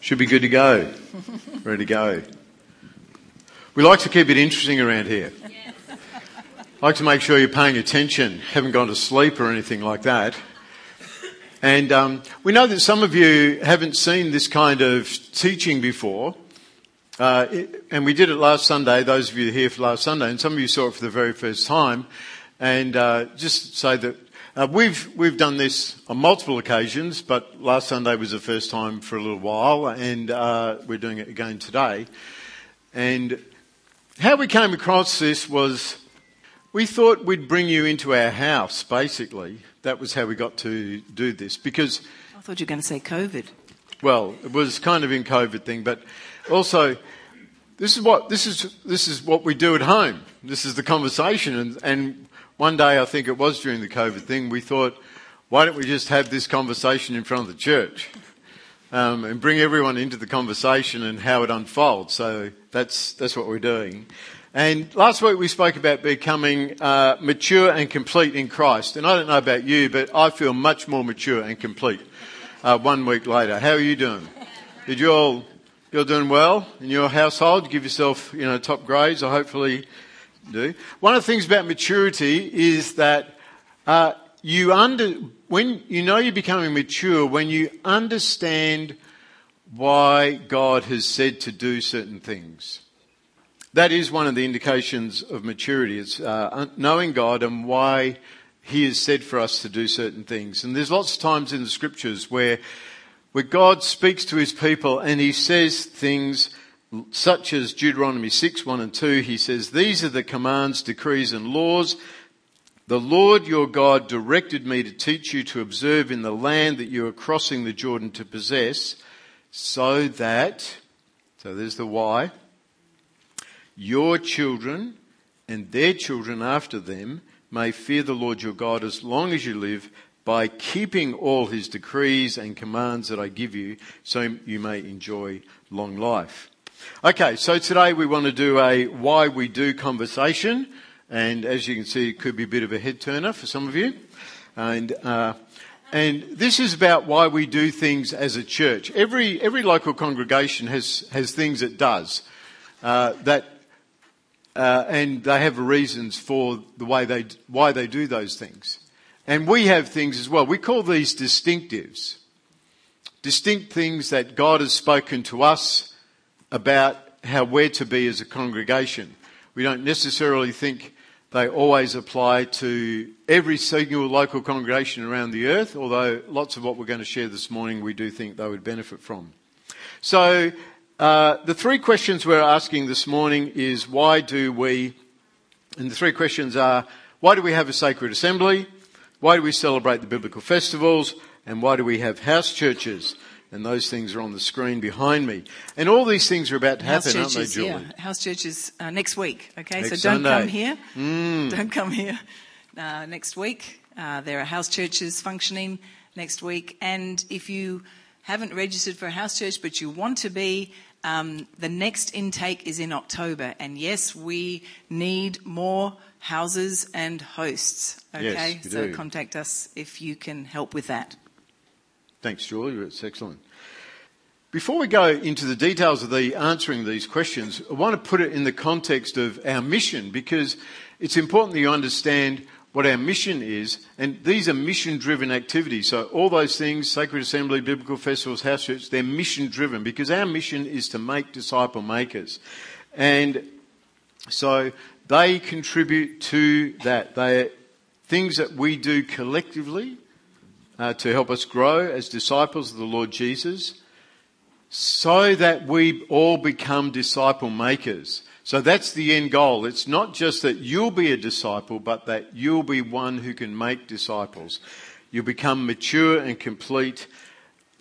Should be good to go. Ready to go. We like to keep it interesting around here. I like to make sure you're paying attention, haven't gone to sleep or anything like that. And um, we know that some of you haven't seen this kind of teaching before. Uh, it, and we did it last Sunday, those of you here for last Sunday, and some of you saw it for the very first time. And uh, just say that uh, we've we've done this on multiple occasions, but last Sunday was the first time for a little while, and uh, we're doing it again today. And how we came across this was we thought we'd bring you into our house. Basically, that was how we got to do this because. I thought you were going to say COVID. Well, it was kind of in COVID thing, but also this is what this is this is what we do at home. This is the conversation, and, and one day, I think it was during the COVID thing, we thought, why don't we just have this conversation in front of the church? Um, and bring everyone into the conversation and how it unfolds. So that's, that's what we're doing. And last week we spoke about becoming uh, mature and complete in Christ. And I don't know about you, but I feel much more mature and complete uh, one week later. How are you doing? Did you all, you're doing well in your household? Give yourself, you know, top grades. I hopefully do. One of the things about maturity is that uh, you under when you know you're becoming mature when you understand why God has said to do certain things. That is one of the indications of maturity. It's uh, knowing God and why He has said for us to do certain things. And there's lots of times in the scriptures where where God speaks to His people and He says things such as Deuteronomy 6, 1 and 2, he says, These are the commands, decrees, and laws the Lord your God directed me to teach you to observe in the land that you are crossing the Jordan to possess, so that, so there's the why, your children and their children after them may fear the Lord your God as long as you live by keeping all his decrees and commands that I give you so you may enjoy long life. Okay, so today we want to do a why we do conversation, and as you can see, it could be a bit of a head turner for some of you. And uh, and this is about why we do things as a church. Every every local congregation has has things it does uh, that, uh, and they have reasons for the way they why they do those things. And we have things as well. We call these distinctives, distinct things that God has spoken to us about how we're to be as a congregation. We don't necessarily think they always apply to every single local congregation around the earth, although lots of what we're going to share this morning we do think they would benefit from. So, uh, the three questions we're asking this morning is why do we, and the three questions are why do we have a sacred assembly? Why do we celebrate the biblical festivals? And why do we have house churches? And those things are on the screen behind me. And all these things are about to happen, churches, aren't they, Julie? Yeah, house churches uh, next week. Okay, Next so don't Sunday. come here. Mm. Don't come here uh, next week. Uh, there are house churches functioning next week, and if you haven't registered for a house church but you want to be, um, the next intake is in October. And yes, we need more houses and hosts. Okay, Yes, so do. contact us if you can help with that. Thanks, Julie. It's excellent. Before we go into the details of the answering these questions, I want to put it in the context of our mission because it's important that you understand what our mission is, and these are mission driven activities. So all those things, Sacred Assembly, Biblical Festivals, House Church, they're mission driven because our mission is to make disciple makers. And so they contribute to that. They're things that we do collectively uh, to help us grow as disciples of the Lord Jesus so that we all become disciple makers. So that's the end goal. It's not just that you'll be a disciple, but that you'll be one who can make disciples. You'll become mature and complete.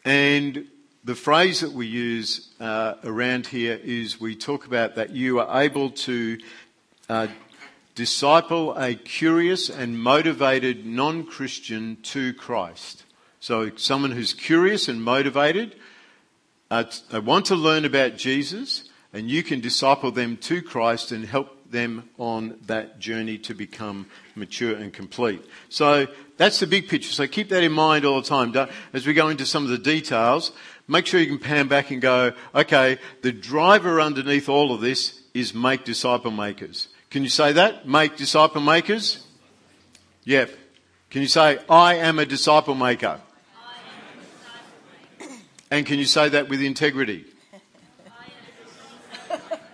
And the phrase that we use uh, around here is we talk about that you are able to uh, disciple a curious and motivated non-Christian to Christ. So someone who's curious and motivated, uh, want to learn about Jesus, and you can disciple them to Christ and help them on that journey to become mature and complete. So that's the big picture. So keep that in mind all the time as we go into some of the details. make sure you can pan back and go, okay, the driver underneath all of this is make disciple makers. Can you say that? Make disciple makers? Yep. Can you say, I am a disciple maker? And can you say that with integrity?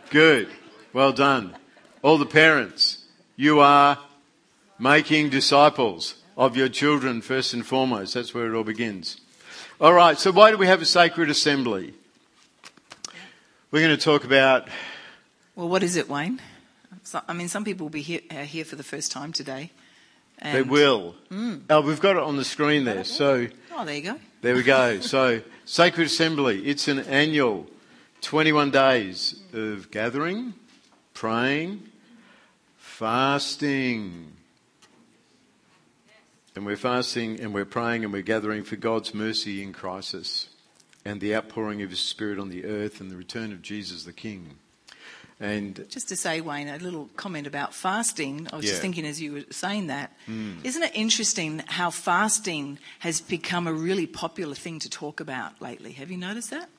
Good. Well done. All the parents, you are making disciples of your children first and foremost. That's where it all begins. All right, so why do we have a sacred assembly? We're going to talk about. Well, what is it, Wayne? I mean, some people will be here, uh, here for the first time today. They will. Mm. Oh, we've got it on the screen there. So. Oh, there you go. There we go. So, Sacred Assembly, it's an annual 21 days of gathering, praying, fasting. And we're fasting and we're praying and we're gathering for God's mercy in crisis and the outpouring of His Spirit on the earth and the return of Jesus the King. And just to say, Wayne, a little comment about fasting. I was yeah. just thinking as you were saying that, mm. not it interesting how fasting has become a really popular thing to talk about lately? Have you noticed that?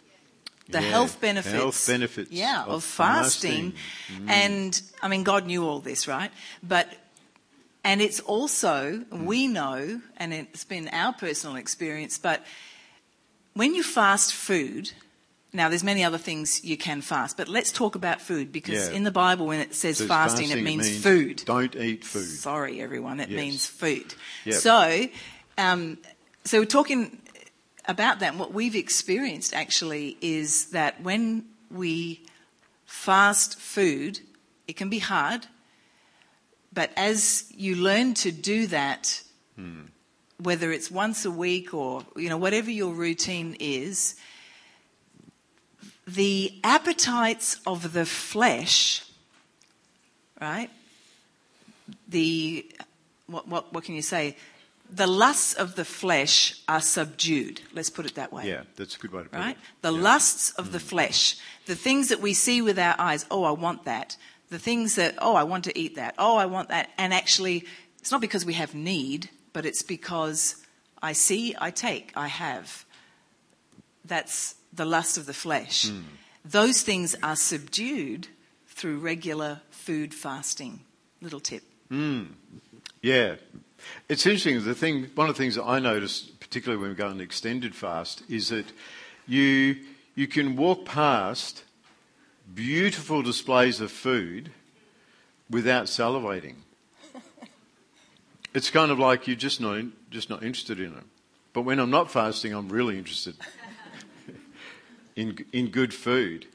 The yeah. health benefits, health benefits, yeah, of, of fasting, fasting. Mm. and I mean, God knew all this, right? But and it's also mm. we know, and it's been our personal experience, but when you fast food, now, there's many other things you can fast, but let's talk about food because yeah. in the Bible, when it says, fasting, fasting, it means, it means, food. Don't eat food. Sorry, everyone, it yes. means food. Yep. So, um, so we're talking about that. And what we've experienced actually is that when we fast food, it can be hard, but as you learn to do that, hmm. whether it's once a week or you know whatever your routine is the appetites of the flesh, right? The, what, what, what can you say? The lusts of the flesh are subdued. Let's put it that way. Yeah, that's a good way to put right? it. The yeah. lusts of mm. the flesh, the things that we see with our eyes, oh, I want that. The things that, oh, I want to eat that. Oh, I want that. And actually, it's not because we have need, but it's because I see, I take, I have. That's the lust of the flesh. Mm. Those things are subdued through regular food fasting. Little tip. Mm. Yeah. It's interesting. The thing, one of the things that I noticed, particularly when we go on an extended fast, is that you, you can walk past beautiful displays of food without salivating. It's kind of like you're just not, just not interested in it. But when I'm not fasting, I'm really interested in, in good food.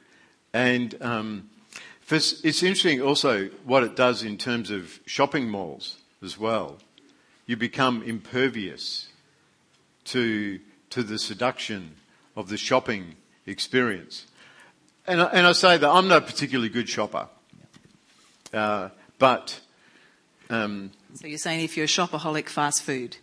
And um, it's interesting also what it does in terms of shopping malls as well. You become impervious to, to the seduction of the shopping experience. And, and I say that I'm not a particularly good shopper. Uh, but. Um, so you're saying if you're a shopaholic, fast food?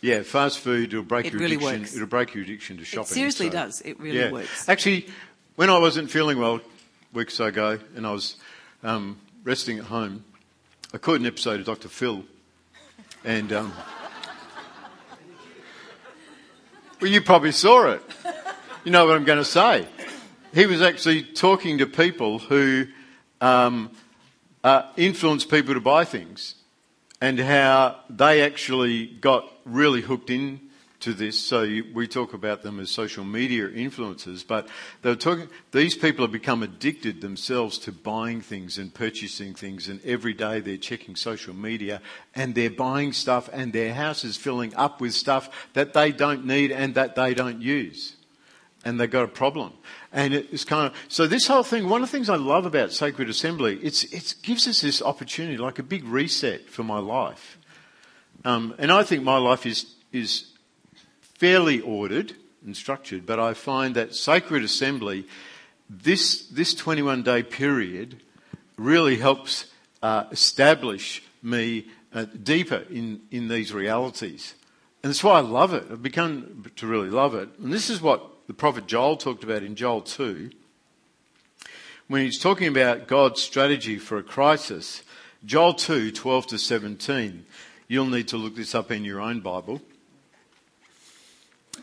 Yeah, fast food will break it your really addiction. Works. It'll break your addiction to shopping. It seriously so, does. It really yeah. works. Actually, when I wasn't feeling well weeks ago, and I was um, resting at home, I caught an episode of Dr. Phil, and um, well, you probably saw it. You know what I'm going to say. He was actually talking to people who um, uh, influence people to buy things and how they actually got really hooked in to this. So you, we talk about them as social media influencers, but they're talking, these people have become addicted themselves to buying things and purchasing things and every day they're checking social media and they're buying stuff and their house is filling up with stuff that they don't need and that they don't use. And they've got a problem. And it's kind of, so this whole thing, one of the things I love about Sacred Assembly, it's, it gives us this opportunity, like a big reset for my life. Um, and I think my life is, is fairly ordered and structured, but I find that Sacred Assembly, this, this 21 day period really helps uh, establish me uh, deeper in, in these realities. And that's why I love it. I've begun to really love it. And this is what the prophet Joel talked about in Joel 2. When he's talking about God's strategy for a crisis, Joel 2, 12 to 17. You'll need to look this up in your own Bible.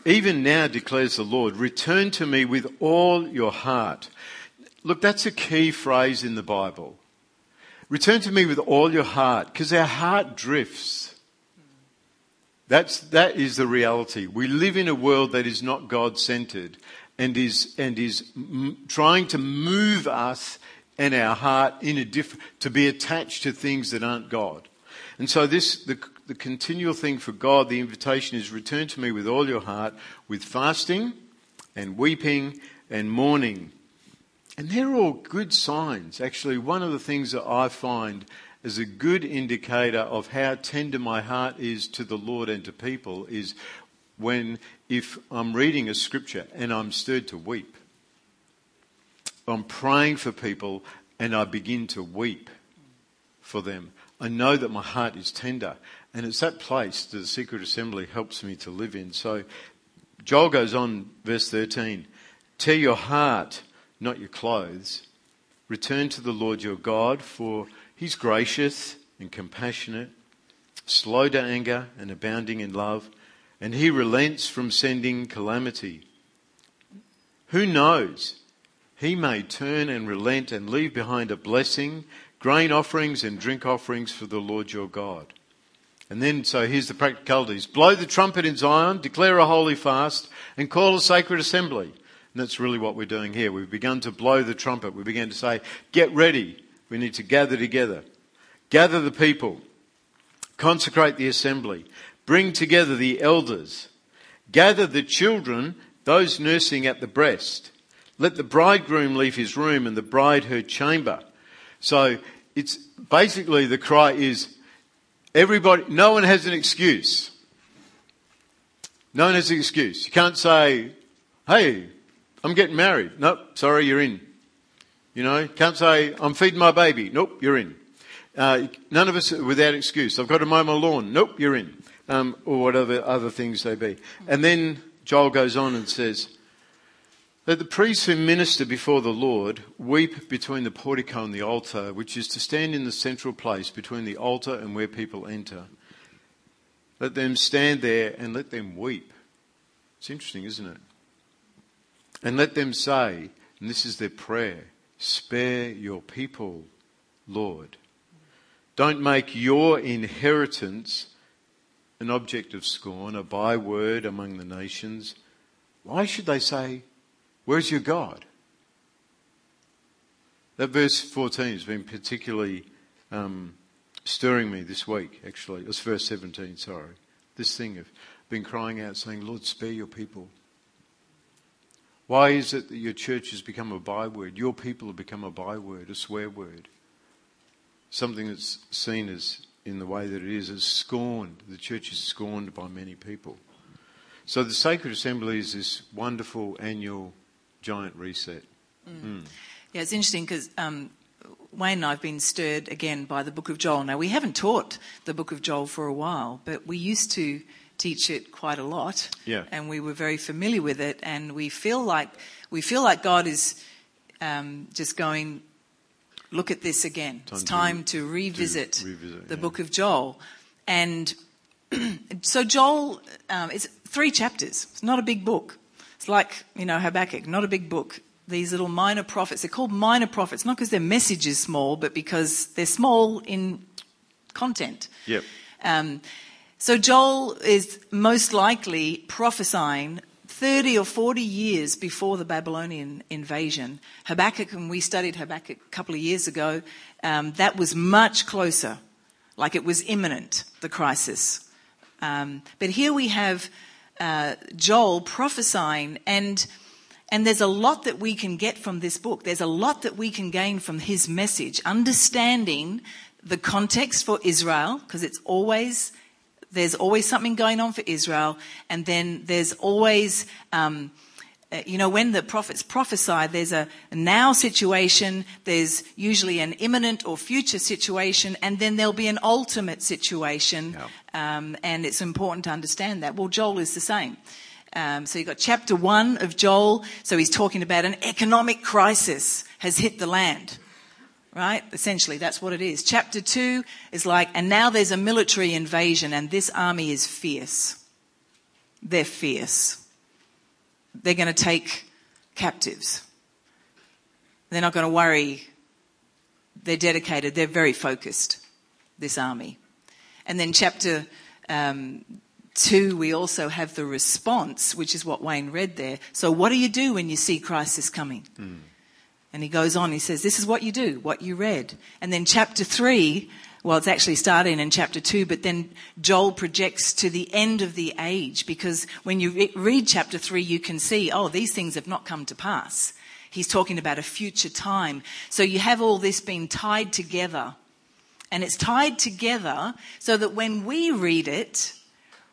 Even now, declares the Lord, return to me with all your heart. Look, that's a key phrase in the Bible. Return to me with all your heart, because our heart drifts. That's, that is the reality. We live in a world that is not God centered and is, and is m- trying to move us and our heart in a diff- to be attached to things that aren't God. And so this, the, the continual thing for God, the invitation is return to me with all your heart, with fasting and weeping and mourning. And they're all good signs. Actually, one of the things that I find as a good indicator of how tender my heart is to the Lord and to people is when, if I'm reading a scripture and I'm stirred to weep, I'm praying for people and I begin to weep for them. I know that my heart is tender. And it's that place that the sacred assembly helps me to live in. So Joel goes on, verse 13 Tear your heart, not your clothes. Return to the Lord your God, for he's gracious and compassionate, slow to anger and abounding in love, and he relents from sending calamity. Who knows? He may turn and relent and leave behind a blessing, grain offerings and drink offerings for the Lord your God. And then, so here's the practicalities. Blow the trumpet in Zion, declare a holy fast, and call a sacred assembly. And that's really what we're doing here. We've begun to blow the trumpet. We began to say, get ready. We need to gather together. Gather the people. Consecrate the assembly. Bring together the elders. Gather the children, those nursing at the breast. Let the bridegroom leave his room and the bride her chamber. So it's basically the cry is everybody, no one has an excuse. No one has an excuse. You can't say, hey, I'm getting married. Nope, sorry, you're in. You know, can't say, I'm feeding my baby. Nope, you're in. Uh, none of us without excuse. I've got to mow my lawn. Nope, you're in. Um, or whatever other things they be. And then Joel goes on and says, let the priests who minister before the Lord weep between the portico and the altar, which is to stand in the central place between the altar and where people enter. Let them stand there and let them weep. It's interesting, isn't it? And let them say, and this is their prayer, spare your people, Lord. Don't make your inheritance an object of scorn, a byword among the nations. Why should they say, Where's your God? That verse 14 has been particularly um, stirring me this week, actually. It's verse 17, sorry. This thing of been crying out saying, Lord, spare your people. Why is it that your church has become a byword? Your people have become a byword, a swear word. Something that's seen as, in the way that it is, as scorned. The church is scorned by many people. So the Sacred Assembly is this wonderful annual giant reset. Mm. Mm. Yeah, it's interesting because um, Wayne and I have been stirred again by the book of Joel. Now, we haven't taught the book of Joel for a while, but we used to teach it quite a lot. Yeah. And we were very familiar with it, and we feel like we feel like God is um, just going, look at this again. Time it's time to, to revisit, to revisit the yeah. book of Joel. And so Joel, um, it's three chapters. It's not a big book. It's like, you know, Habakkuk, not a big book. These little minor prophets, they're called minor prophets, not because their message is small, but because they're small in content. Yep. Um, so Joel is most likely prophesying 30 or 40 years before the Babylonian invasion. Habakkuk, and we studied Habakkuk a couple of years ago, um, that was much closer, like it was imminent, the crisis. Um, but here we have uh, Joel prophesying and and there's a lot that we can get from this book. There's a lot that we can gain from his message, understanding the context for Israel, because it's always there's always something going on for Israel, and then there's always um, you know, when the prophets prophesy, there's a now situation, there's usually an imminent or future situation, and then there'll be an ultimate situation. Yeah. Um, and it's important to understand that. Well, Joel is the same. Um, so you've got chapter one of Joel. So he's talking about an economic crisis has hit the land. Right? Essentially, that's what it is. Chapter two is like, and now there's a military invasion and this army is fierce. they're fierce. They're going to take captives. They're not going to worry. They're dedicated. They're very focused, this army. And then chapter um, 2, we also have the response, which is what Wayne read there. So, what do you do when you see crisis coming? Mm. And he goes on, he says, This is what you do, what you read. And then chapter 3, well, it's actually starting in chapter 2, but then Joel projects to the end of the age because when you re- read chapter 3, you can see, oh, these things have not come to pass. He's talking about a future time. So you have all this being tied together. And it's tied together so that when we read it,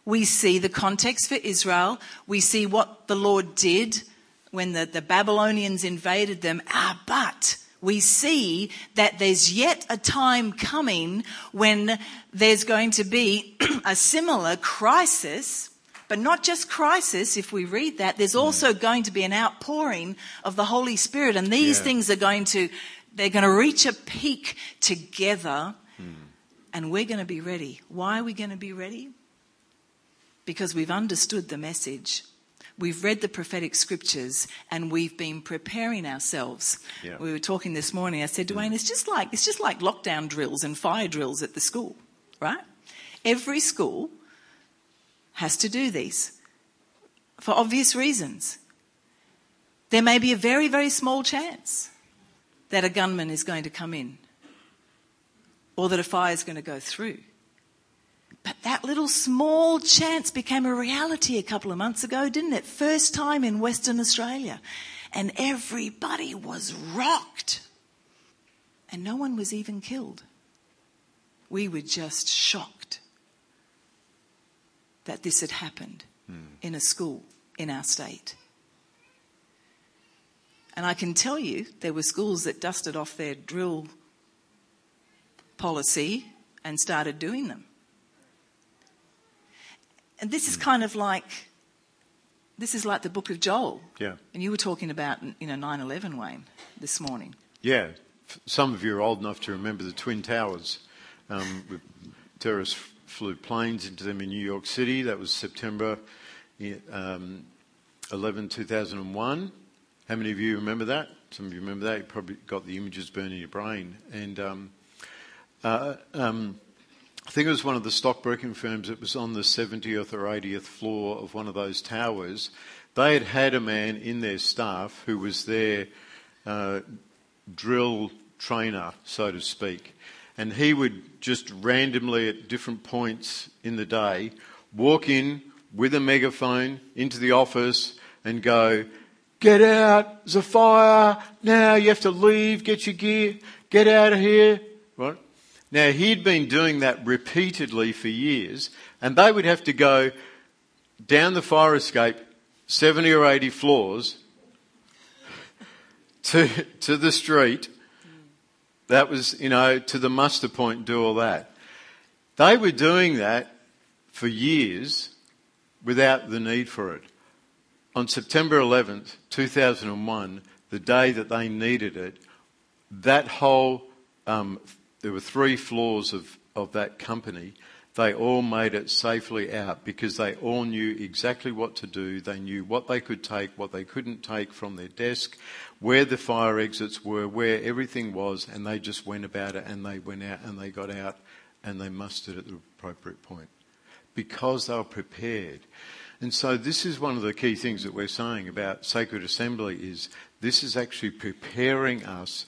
we see the context for Israel. We see what the Lord did when the, the Babylonians invaded them. Ah, but we see that there's yet a time coming when there's going to be a similar crisis but not just crisis, if we read that, there's also going to be an outpouring of the Holy Spirit. And these yeah. things are going to, they're going to reach a peak together. Hmm. And we're going to be ready. Why are we going to be ready? Because we've understood the message. We've read the prophetic scriptures and we've been preparing ourselves. Yeah. We were talking this morning. I said, Wayne, mm. it's just like it's just like lockdown drills and fire drills at the school, right? Every school has to do these for obvious reasons. There may be a very, very small chance that a gunman is going to come in or that a fire is going to go through. But that little small chance became a reality a couple of months ago, didn't it? First time in Western Australia. And everybody was rocked. And no one was even killed. We were just shocked that this had happened mm. in a school in our state. And I can tell you there were schools that dusted off their drill policy and started doing them. And this is hmm. kind of like this is like the book of Joel. Yeah. And you were talking about you know 9/11 Wayne this morning. Yeah. Some of you are old enough to remember the twin towers um, terrorists flew planes into them in New York City. That was September um, 11, 2001. How many of you remember that? Some of you remember that. You probably got the images burned in your brain. And um, uh, um, I think it was one of the stockbroking firms that was on the 70th or 80th floor of one of those towers. They had had a man in their staff who was their uh, drill trainer, so to speak and he would just randomly at different points in the day walk in with a megaphone into the office and go, Get out, there's a fire, now you have to leave, get your gear, get out of here. Right? Now he'd been doing that repeatedly for years, and they would have to go down the fire escape 70 or 80 floors to, to the street that was, you know, to the muster point, do all that. They were doing that for years without the need for it. On September 11th, 2001, the day that they needed it, that whole, um, there were three floors of, of that company they all made it safely out because they all knew exactly what to do. They knew what they could take, what they couldn't take from their desk, where the fire exits were, where everything was, and they just went about it and they went out and they got out and they mustered at the appropriate point because they were prepared. And so this is one of the key things that we're saying about sacred assembly is this is actually preparing us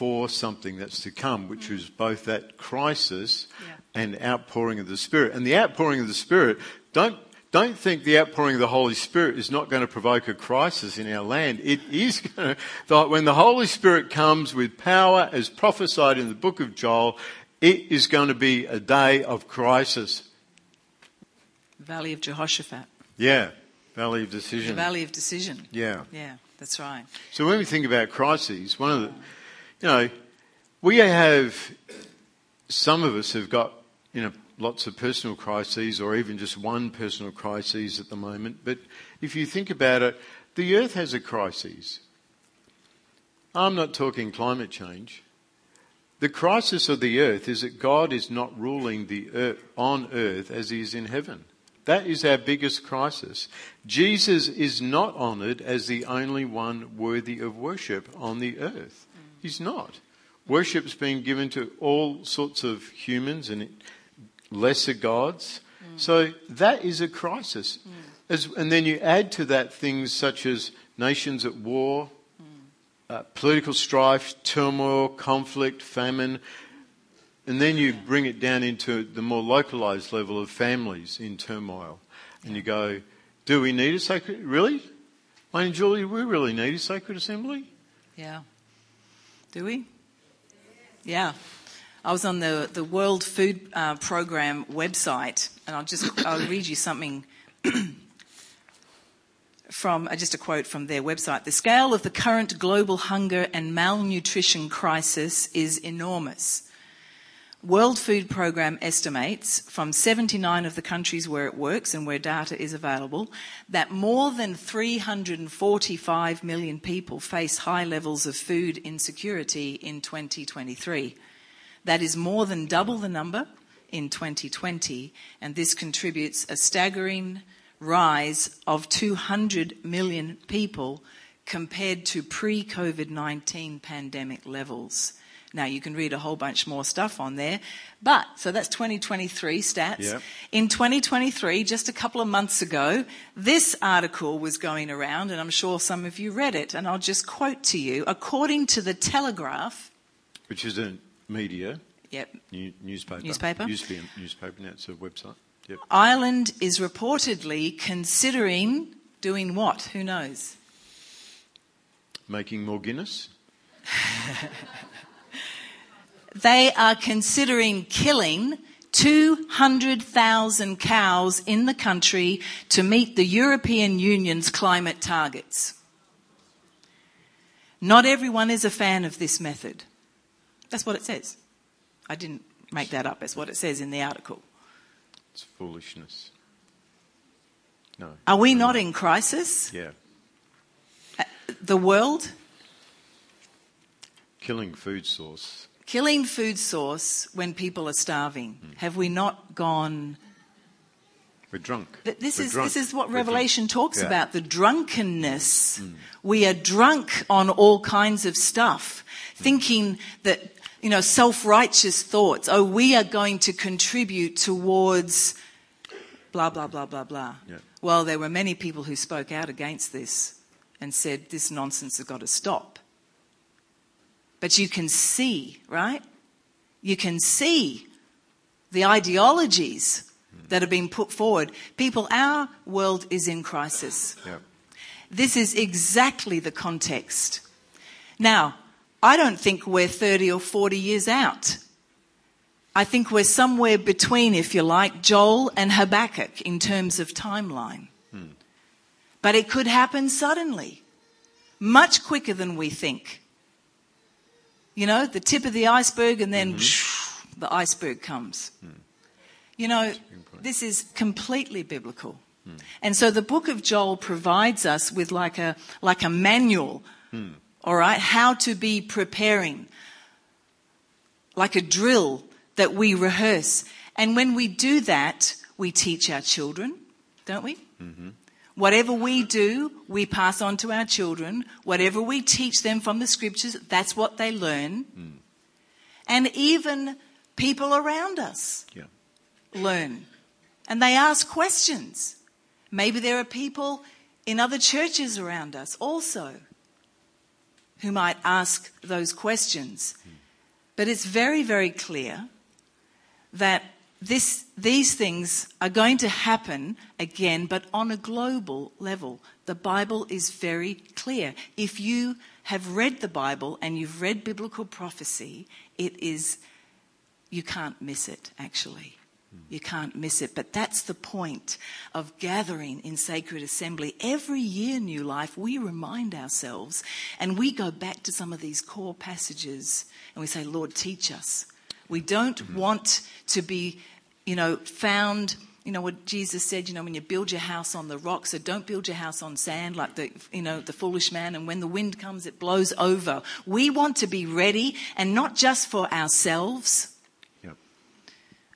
for something that's to come, which mm. is both that crisis yeah. and outpouring of the Spirit. And the outpouring of the Spirit, don't don't think the outpouring of the Holy Spirit is not going to provoke a crisis in our land. It is going to, when the Holy Spirit comes with power as prophesied in the book of Joel, it is going to be a day of crisis. Valley of Jehoshaphat. Yeah, Valley of Decision. The Valley of Decision. Yeah. Yeah, that's right. So when we think about crises, one of the, you know, we have, some of us have got, you know, lots of personal crises or even just one personal crisis at the moment. But if you think about it, the earth has a crisis. I'm not talking climate change. The crisis of the earth is that God is not ruling the earth, on earth as he is in heaven. That is our biggest crisis. Jesus is not honoured as the only one worthy of worship on the earth. He's not. Worship's been given to all sorts of humans and lesser gods. Mm. So that is a crisis. Mm. As, and then you add to that things such as nations at war, mm. uh, political strife, turmoil, conflict, famine, and then you bring it down into the more localized level of families in turmoil. And you go, do we need a sacred, really? Wayne and Julie, do we really need a sacred assembly? Yeah. Do we? Yeah. I was on the, the World Food uh, Program website, and I'll just I'll read you something from uh, just a quote from their website. The scale of the current global hunger and malnutrition crisis is enormous. World Food Program estimates from 79 of the countries where it works and where data is available that more than 345 million people face high levels of food insecurity in 2023. That is more than double the number in 2020, and this contributes a staggering rise of 200 million people compared to pre COVID 19 pandemic levels. Now you can read a whole bunch more stuff on there, but so that's 2023 stats. Yep. In 2023, just a couple of months ago, this article was going around, and I'm sure some of you read it, and I'll just quote to you. According to the Telegraph, Which is a media, yep, new, newspaper. Newspaper? Used to be a newspaper, now it's a website. Yep. Ireland is reportedly considering doing what? Who knows? Making more Guinness? They are considering killing 200,000 cows in the country to meet the European Union's climate targets. Not everyone is a fan of this method. That's what it says. I didn't make that up. That's what it says in the article. It's foolishness. No. Are we not in crisis? Yeah. Uh, the world? Killing food source. Killing food source when people are starving. Hmm. Have we not gone We're drunk. Th- This We're is, drunk. this is what We're drunk. Revelation talks Yeah. about the drunkenness. Hmm. We are drunk on all kinds of stuff, hmm. thinking that, you know, self righteous thoughts. Oh, we are going to contribute towards blah, blah, blah, blah, blah. Yeah. Well, there were many people who spoke out against this and said this nonsense has got to stop. But you can see, right? You can see the ideologies that have been put forward. People, our world is in crisis. Yeah. This is exactly the context. Now, I don't think we're 30 or 40 years out. I think we're somewhere between, if you like, Joel and Habakkuk in terms of timeline. Hmm. But it could happen suddenly, much quicker than we think. You know, the tip of the iceberg, and then the iceberg comes. You know, this is completely biblical. And so the book of Joel provides us with like a, like a manual, all right, how to be preparing, like a drill that we rehearse. And when we do that, we teach our children, don't we? Whatever we do, we pass on to our children. Whatever we teach them from the scriptures, that's what they learn. Hmm. And even people around us Yeah. learn. And they ask questions. Maybe there are people in other churches around us also who might ask those questions. Hmm. But it's very, very clear that this, these things are going to happen again, but on a global level. The Bible is very clear. If you have read the Bible and you've read biblical prophecy, it is, you can't miss it, actually. You can't miss it. But that's the point of gathering in sacred assembly. Every year, New Life, we remind ourselves and we go back to some of these core passages and we say, Lord, teach us. We don't mm-hmm. want to be, you know, found, you know, what Jesus said, you know, when you build your house on the rock, so don't build your house on sand like the, you know, the foolish man. And when the wind comes, it blows over. We want to be ready and not just for ourselves. Yep.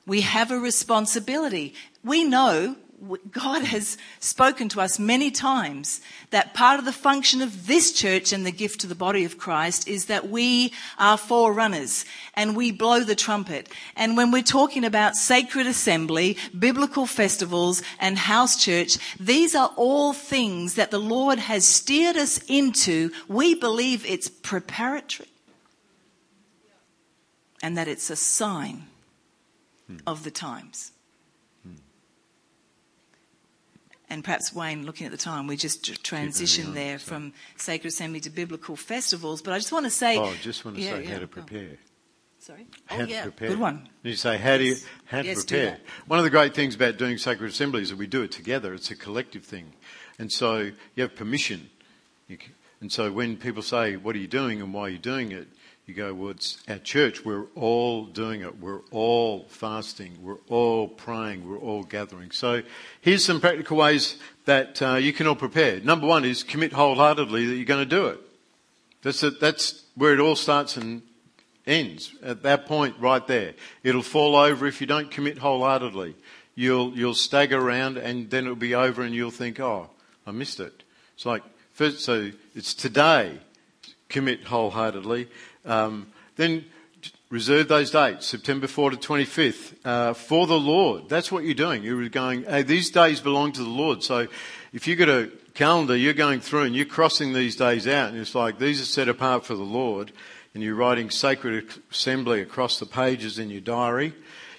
We have a responsibility. We know God has spoken to us many times that part of the function of this church and the gift to the body of Christ is that we are forerunners and we blow the trumpet. And when we're talking about sacred assembly, biblical festivals and house church, these are all things that the Lord has steered us into. We believe it's preparatory and that it's a sign hmm. of the times. And perhaps Wayne, looking at the time, we just transitioned on, there from sacred assembly to biblical festivals. But I just want to say, oh, I just want to yeah, say yeah, how to prepare. Sorry. How oh, yeah. prepare. Good one. You say how do you how to yes, prepare? One of the great things about doing sacred assembly is that we do it together. It's a collective thing, and so you have permission. You can, and so when people say, "What are you doing?" and "Why are you doing it?" You go, well, it's church, we're all doing it. We're all fasting. We're all praying. We're all gathering. So here's some practical ways that uh, you can all prepare. Number one is commit wholeheartedly that you're going to do it. That's, a, that's where it all starts and ends. At that point, right there. It'll fall over if you don't commit wholeheartedly. You'll, you'll stagger around and then it'll be over and you'll think, oh, I missed it. It's like, first, so it's today, commit wholeheartedly. Um, then reserve those dates, September 4 to 25th, uh, for the Lord. That's what you're doing. You're going, hey, these days belong to the Lord. So if you've got a calendar, you're going through and you're crossing these days out, and it's like these are set apart for the Lord, and you're writing sacred assembly across the pages in your diary.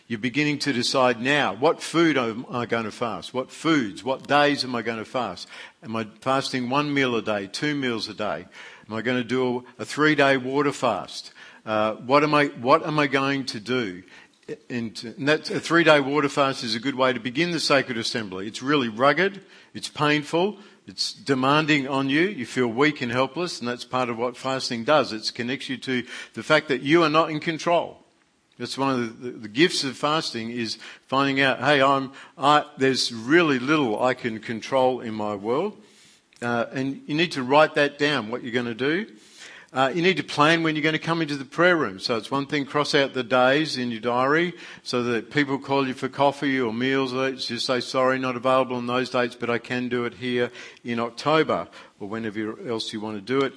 You're beginning to decide now, what food am I going to fast? What foods, what days am I going to fast? Am I fasting one meal a day, two meals a day? Am I going to do a three day water fast? Uh, what am I, what am I going to do? And, that a three day water fast is a good way to begin the sacred assembly. It's really rugged. It's painful. It's demanding on you. You feel weak and helpless, and that's part of what fasting does. It connects you to the fact that you are not in control. That's one of the, the gifts of fasting is finding out, hey, I'm, I, there's really little I can control in my world. Uh, and you need to write that down, what you're going to do. Uh, you need to plan when you're going to come into the prayer room. So it's one thing, cross out the days in your diary so that people call you for coffee or meals. Just say, sorry, not available on those dates, but I can do it here in October or whenever else you want to do it.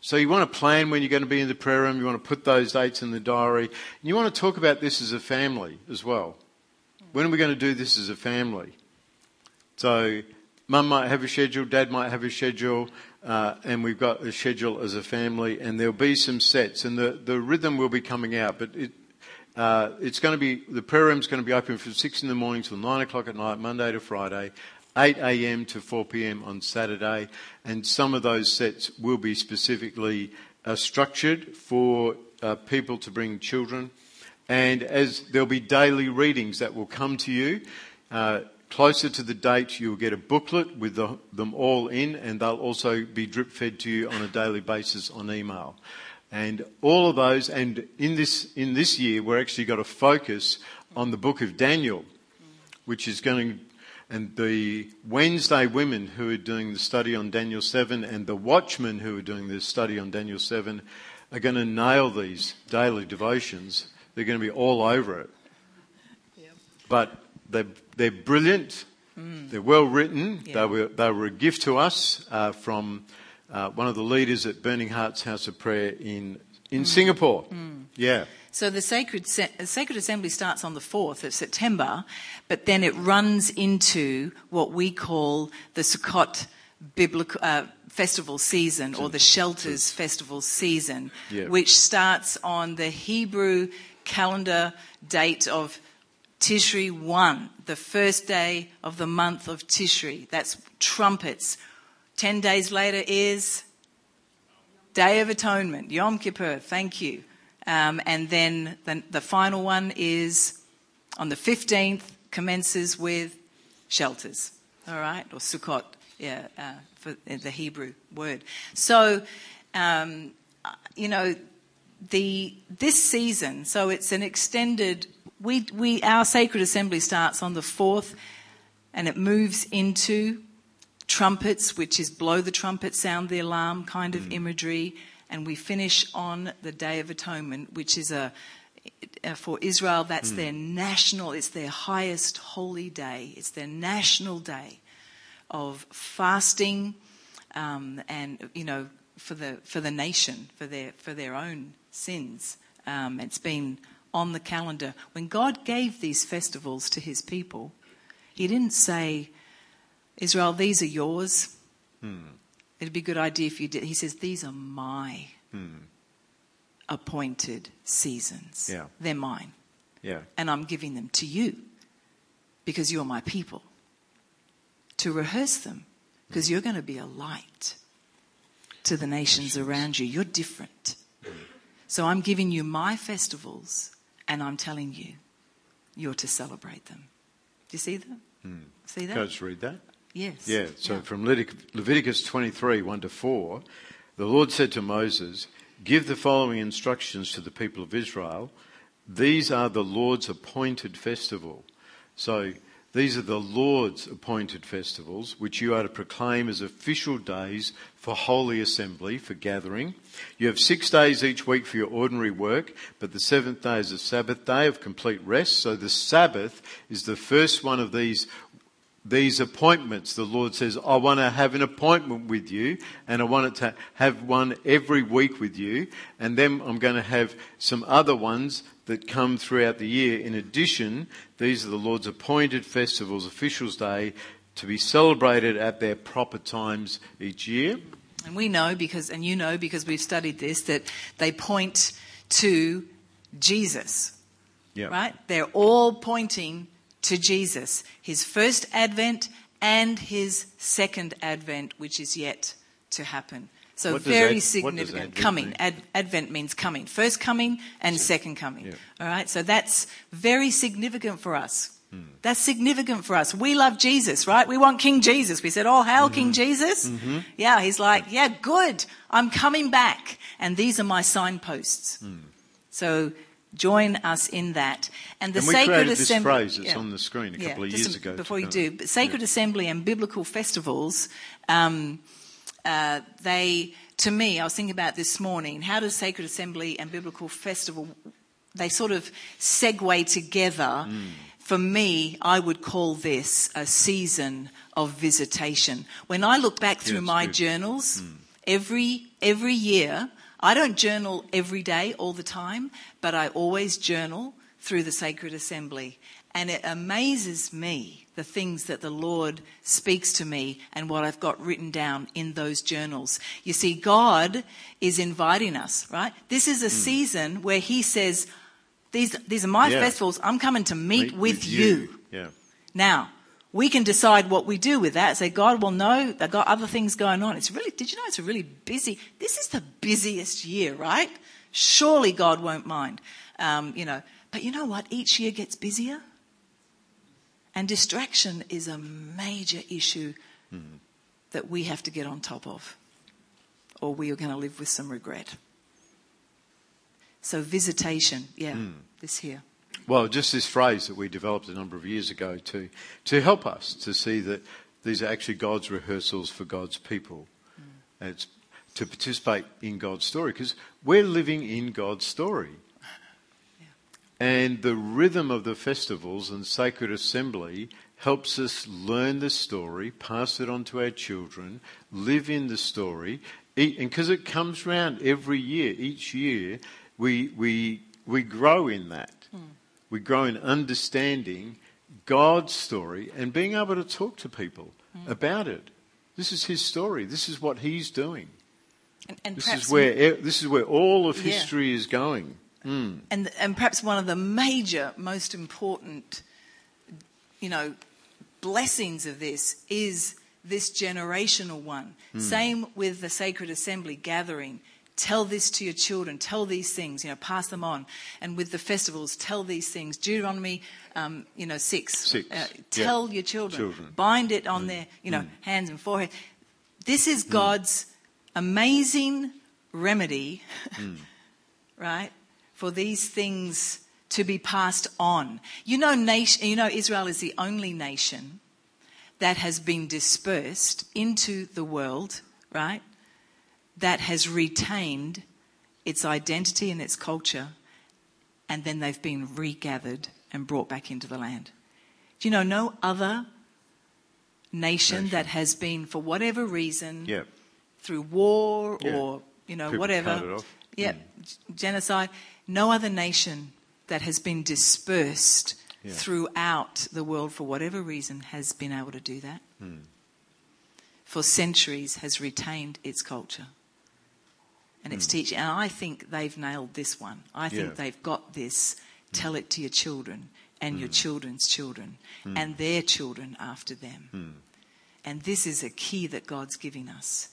So you want to plan when you're going to be in the prayer room. You want to put those dates in the diary. And you want to talk about this as a family as well. When are we going to do this as a family? So mum might have a schedule, dad might have a schedule, uh, and we've got a schedule as a family, and there'll be some sets, and the, the rhythm will be coming out, but it, uh, it's going to be, the prayer room's going to be open from 6 in the morning till 9 o'clock at night, Monday to Friday, 8 a.m. to 4 p.m. on Saturday, and some of those sets will be specifically uh, structured for uh, people to bring children. And as there'll be daily readings that will come to you, uh, closer to the date, you'll get a booklet with the, them all in, and they'll also be drip fed to you on a daily basis on email. And all of those, and in this, in this year, we're actually got a focus on the book of Daniel, which is going and the Wednesday women who are doing the study on Daniel 7 and the watchmen who are doing the study on Daniel 7 are going to nail these daily devotions. They're going to be all over it. Yep. But they're, they're brilliant. Mm. They're well written. They, were, they were a gift to us uh, from uh, one of the leaders at Burning Hearts House of Prayer in, in mm. Singapore. Mm. Yeah. So the Sacred, Sacred Assembly starts on the 4th of September, but then it runs into what we call the Sukkot biblical uh, festival season or the shelters festival season, yeah. which starts on the Hebrew calendar date of Tishri 1, the first day of the month of Tishri. That's trumpets. Ten days later is Day of Atonement, Yom Kippur. Thank you. Um, and then the, the final one is on the 15th, commences with shelters, all right, or Sukkot, yeah, uh, for the Hebrew word. So, um, you know, the this season, so it's an extended. We we our sacred assembly starts on the fourth, and it moves into trumpets, which is blow the trumpet, sound the alarm kind of mm. imagery and we finish on the Day of Atonement, which is a uh, for Israel, that's their national, it's their highest holy day. It's their national day of fasting um, and, you know, for the, for the nation, for their, for their own sins. Um, it's been on the calendar. When God gave these festivals to his people, he didn't say, Israel, these are yours. Hmm. It'd be a good idea if you did. He says, These are my hmm. appointed seasons. Yeah. They're mine. Yeah. And I'm giving them to you because you're my people. To rehearse them because hmm. you're going to be a light to the nations around you. You're different. So I'm giving you my festivals and I'm telling you you're to celebrate them. Do you see that? Hmm. See that? Can I just read that? Yes. Yeah, so from Leviticus 23 1 to 4, the Lord said to Moses, Give the following instructions to the people of Israel. These are the Lord's appointed festival. So these are the Lord's appointed festivals, which you are to proclaim as official days for holy assembly, for gathering. You have six days each week for your ordinary work, but the seventh day is a Sabbath day of complete rest. So the Sabbath is the first one of these these appointments, the Lord says, I want to have an appointment with you and I want it to have one every week with you. And then I'm going to have some other ones that come throughout the year. In addition, these are the Lord's appointed festivals, officials day, to be celebrated at their proper times each year. And we know because, and you know because we've studied this, that they point to Jesus. Yeah. Right? They're all pointing to Jesus, his first advent and his second advent, which is yet to happen. So What very ad- significant. coming. Ad, advent means coming. First coming and second coming. Yeah. All right. So that's very significant for us. Hmm. That's significant for us. We love Jesus, right? We want King Jesus. We said, Oh, hail Mm-hmm. King Jesus. Yeah. He's like, yeah, good. I'm coming back. And these are my signposts. Hmm. So join us in that. And the And we Sacred created this Assembly. phrase that's on the screen a couple of years ago. Before you do, but Sacred Assembly and biblical festivals, um, uh, they, to me, I was thinking about this morning, how does Sacred Assembly and biblical festival, they sort of segue together. Mm. For me, I would call this a season of visitation. When I look back through my journals, every every year, I don't journal every day all the time, but I always journal through the Sacred Assembly. And it amazes me the things that the Lord speaks to me and what I've got written down in those journals. You see, God is inviting us, right? This is a season where He says, these, these are my Yeah. festivals. I'm coming to meet, Meet with, you. Yeah. Now, we can decide what we do with that. Say, God will know they've got other things going on. It's really, did you know it's a really busy, this is the busiest year, right? Surely God won't mind. Um, you know, but you know what? Each year gets busier. And distraction is a major issue that we have to get on top of, or we are going to live with some regret. So, visitation, yeah, hmm. this here. Well, just this phrase that we developed a number of years ago to, to help us to see that these are actually God's rehearsals for God's people. And it's to participate in God's story because we're living in God's story. And the rhythm of the festivals and sacred assembly helps us learn the story, pass it on to our children, live in the story. E- And because it comes round every year, each year, we, we, we grow in that. Hmm. We grow in understanding God's story and being able to talk to people hmm. about it. This is His story. This is what He's doing. And, and This is where this is where all of Yeah. history is going. Mm. and and perhaps one of the major, most important, you know, blessings of this is this generational one. Mm. Same with the sacred assembly gathering. Tell this to your children. Tell these things. You know, pass them on. And with the festivals, tell these things. Deuteronomy, um, you know, six. Six, Uh, yeah. tell your children. Children. Bind it on mm. their, you know, hands and forehead. This is God's amazing remedy, right, for these things to be passed on. You know, nation, you know, Israel is the only nation that has been dispersed into the world, right, that has retained its identity and its culture and then they've been regathered and brought back into the land. Do you know no other nation, Nation. that has been, for whatever reason, Yeah. through war or you know People whatever, cut it off. yeah, hmm. g- genocide. No other nation that has been dispersed Yeah. throughout the world for whatever reason has been able to do that. Hmm. For centuries, has retained its culture and its teaching. And I think they've nailed this one. I think Hmm. Yeah. Hmm. they've got this. Tell it to your children and your children's children and their children after them. Hmm. And this is a key that God's giving us.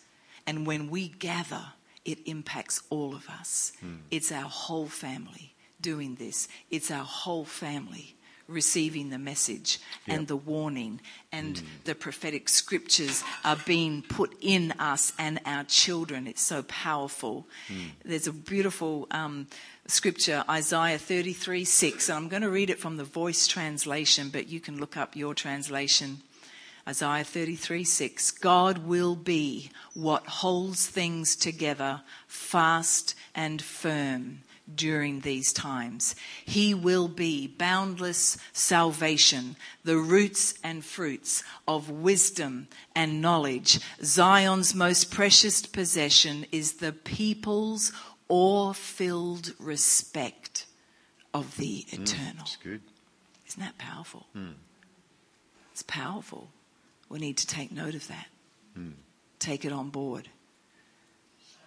And when we gather, it impacts all of us. Hmm. It's our whole family doing this. It's our whole family receiving the message and the warning and hmm. the prophetic scriptures are being put in us and our children. It's so powerful. Hmm. There's a beautiful um, scripture, Isaiah 33 6, and I'm going to read it from the voice translation, but you can look up your translation. Isaiah 33 6. God will be what holds things together fast and firm during these times. He will be boundless salvation, the roots and fruits of wisdom and knowledge. Zion's most precious possession is the people's awe filled respect of the mm, eternal. That's good. Isn't that powerful? Hmm. It's powerful. We need to take note of that. Take it on board.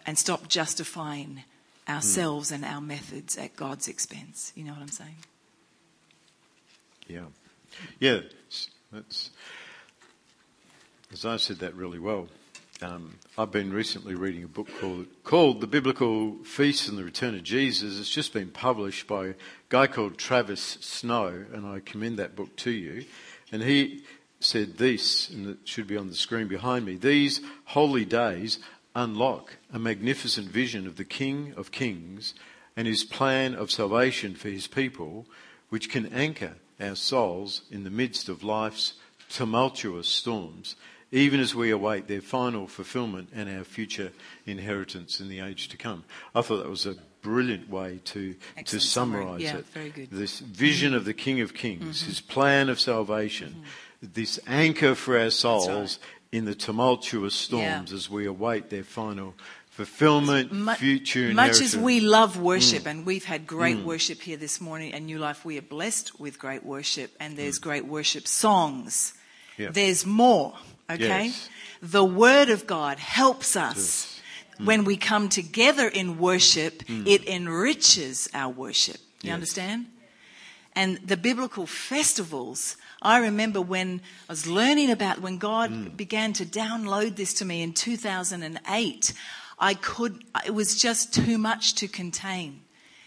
And stop justifying ourselves and our methods at God's expense. You know what I'm saying? Yeah. Yeah. That's, as I said that really well. Um, I've been recently reading a book called, called The Biblical Feast and the Return of Jesus. It's just been published by a guy called Travis Snow, and I commend that book to you. And he said this, and it should be on the screen behind me these holy days unlock a magnificent vision of the King of Kings and his plan of salvation for his people, which can anchor our souls in the midst of life's tumultuous storms, even as we await their final fulfillment and our future inheritance in the age to come. I thought that was a brilliant way to, to Excellent summarize Yeah, it. very good. This vision of the King of Kings, Mm-hmm. his plan of salvation, this anchor for our souls in the tumultuous storms Yeah. as we await their final fulfillment, Mu- future Much as we love mm. worship, and we've had great mm. worship here this morning at New Life, we are blessed with great worship, and there's mm. great worship songs. Yeah. There's more, okay? Yes. The Word of God helps us. When we come together in worship, it enriches our worship. You Yes. understand? And the biblical festivals, I remember when I was learning about when God mm. began to download this to me in 2008, I could, it was just too much to contain.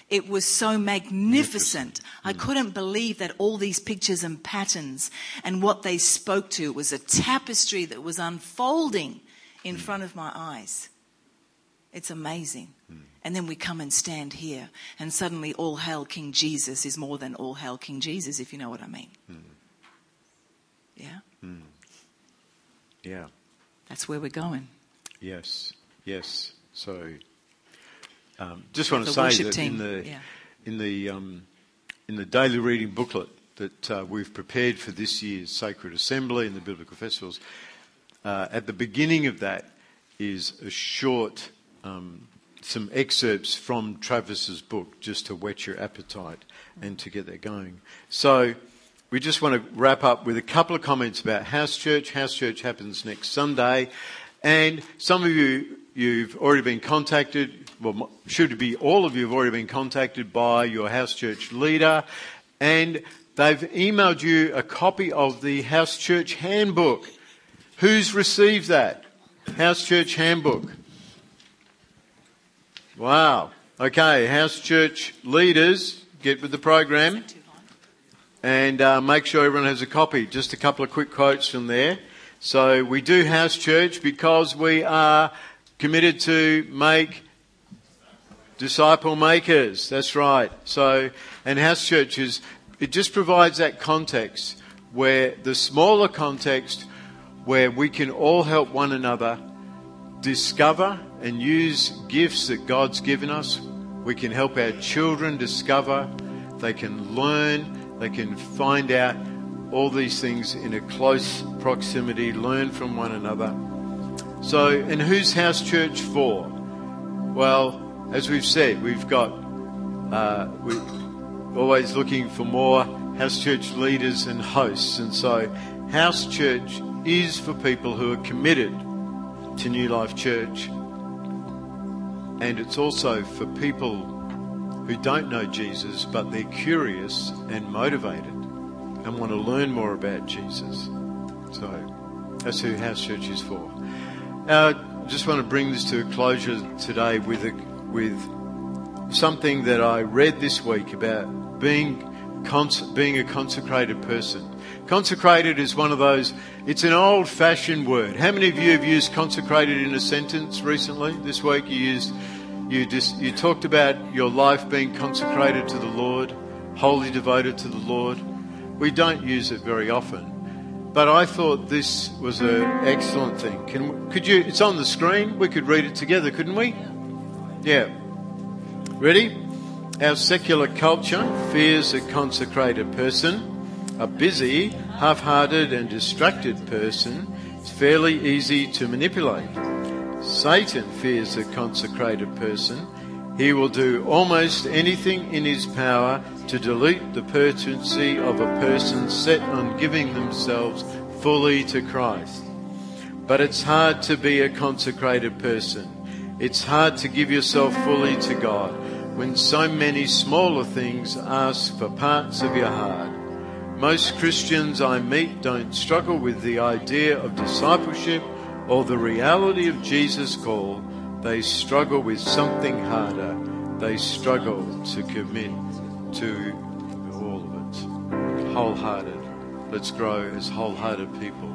It was so magnificent. I mm. couldn't believe that all these pictures and patterns and what they spoke to was a tapestry that was unfolding in mm. front of my eyes. It's amazing. And then we come and stand here, and suddenly all hail King Jesus is more than all hail King Jesus, if you know what I mean. Yeah? Yeah. That's where we're going. Yes, yes. So, um, just want to say that team, in the yeah. in the um, in the daily reading booklet that uh, we've prepared for this year's Sacred Assembly and the Biblical Festivals, uh, at the beginning of that is a short um, some excerpts from Travis's book, just to whet your appetite and to get that going. So. We just want to wrap up with a couple of comments about House Church. House Church happens next Sunday. And some of you, you've already been contacted, well, should be all of you have already been contacted by your House Church leader. And they've emailed you a copy of the House Church Handbook. Who's received that? House Church Handbook. Wow. Okay, House Church leaders, get with the program and uh, make sure everyone has a copy. Just a couple of quick quotes from there. So we do house church because we are committed to make disciple makers. That's right. So, and house church is, it just provides that context where the smaller context where we can all help one another discover and use gifts that God's given us. We can help our children discover they can learn, they can find out all these things in a close proximity, learn from one another. So, and who's house church for? Well, as we've said, we've got uh, we're always looking for more house church leaders and hosts, and so house church is for people who are committed to New Life Church, and it's also for people who don't know Jesus but they're curious and motivated and want to learn more about Jesus. So that's who house church is for. Uh, I just want to bring this to a closure today with a, with something that I read this week about being cons- being a consecrated person. Consecrated is one of those. It's an old-fashioned word. How many of you have used consecrated in a sentence recently? This week you used you just you talked about your life being consecrated to the Lord, wholly devoted to the Lord. We don't use it very often, but I thought this was an excellent thing. Can could you? It's on the screen. We could read it together, couldn't we? Yeah. Ready? Our secular culture fears a consecrated person, a busy, half hearted, and distracted person. It's fairly easy to manipulate. Satan fears a consecrated person. He will do almost anything in his power to dilute the potency of a person set on giving themselves fully to Christ. But it's hard to be a consecrated person. It's hard to give yourself fully to God when so many smaller things ask for parts of your heart. Most Christians I meet don't struggle with the idea of discipleship or the reality of Jesus' call. They struggle with something harder. They struggle to commit to all of it. Wholehearted. Let's grow as wholehearted people.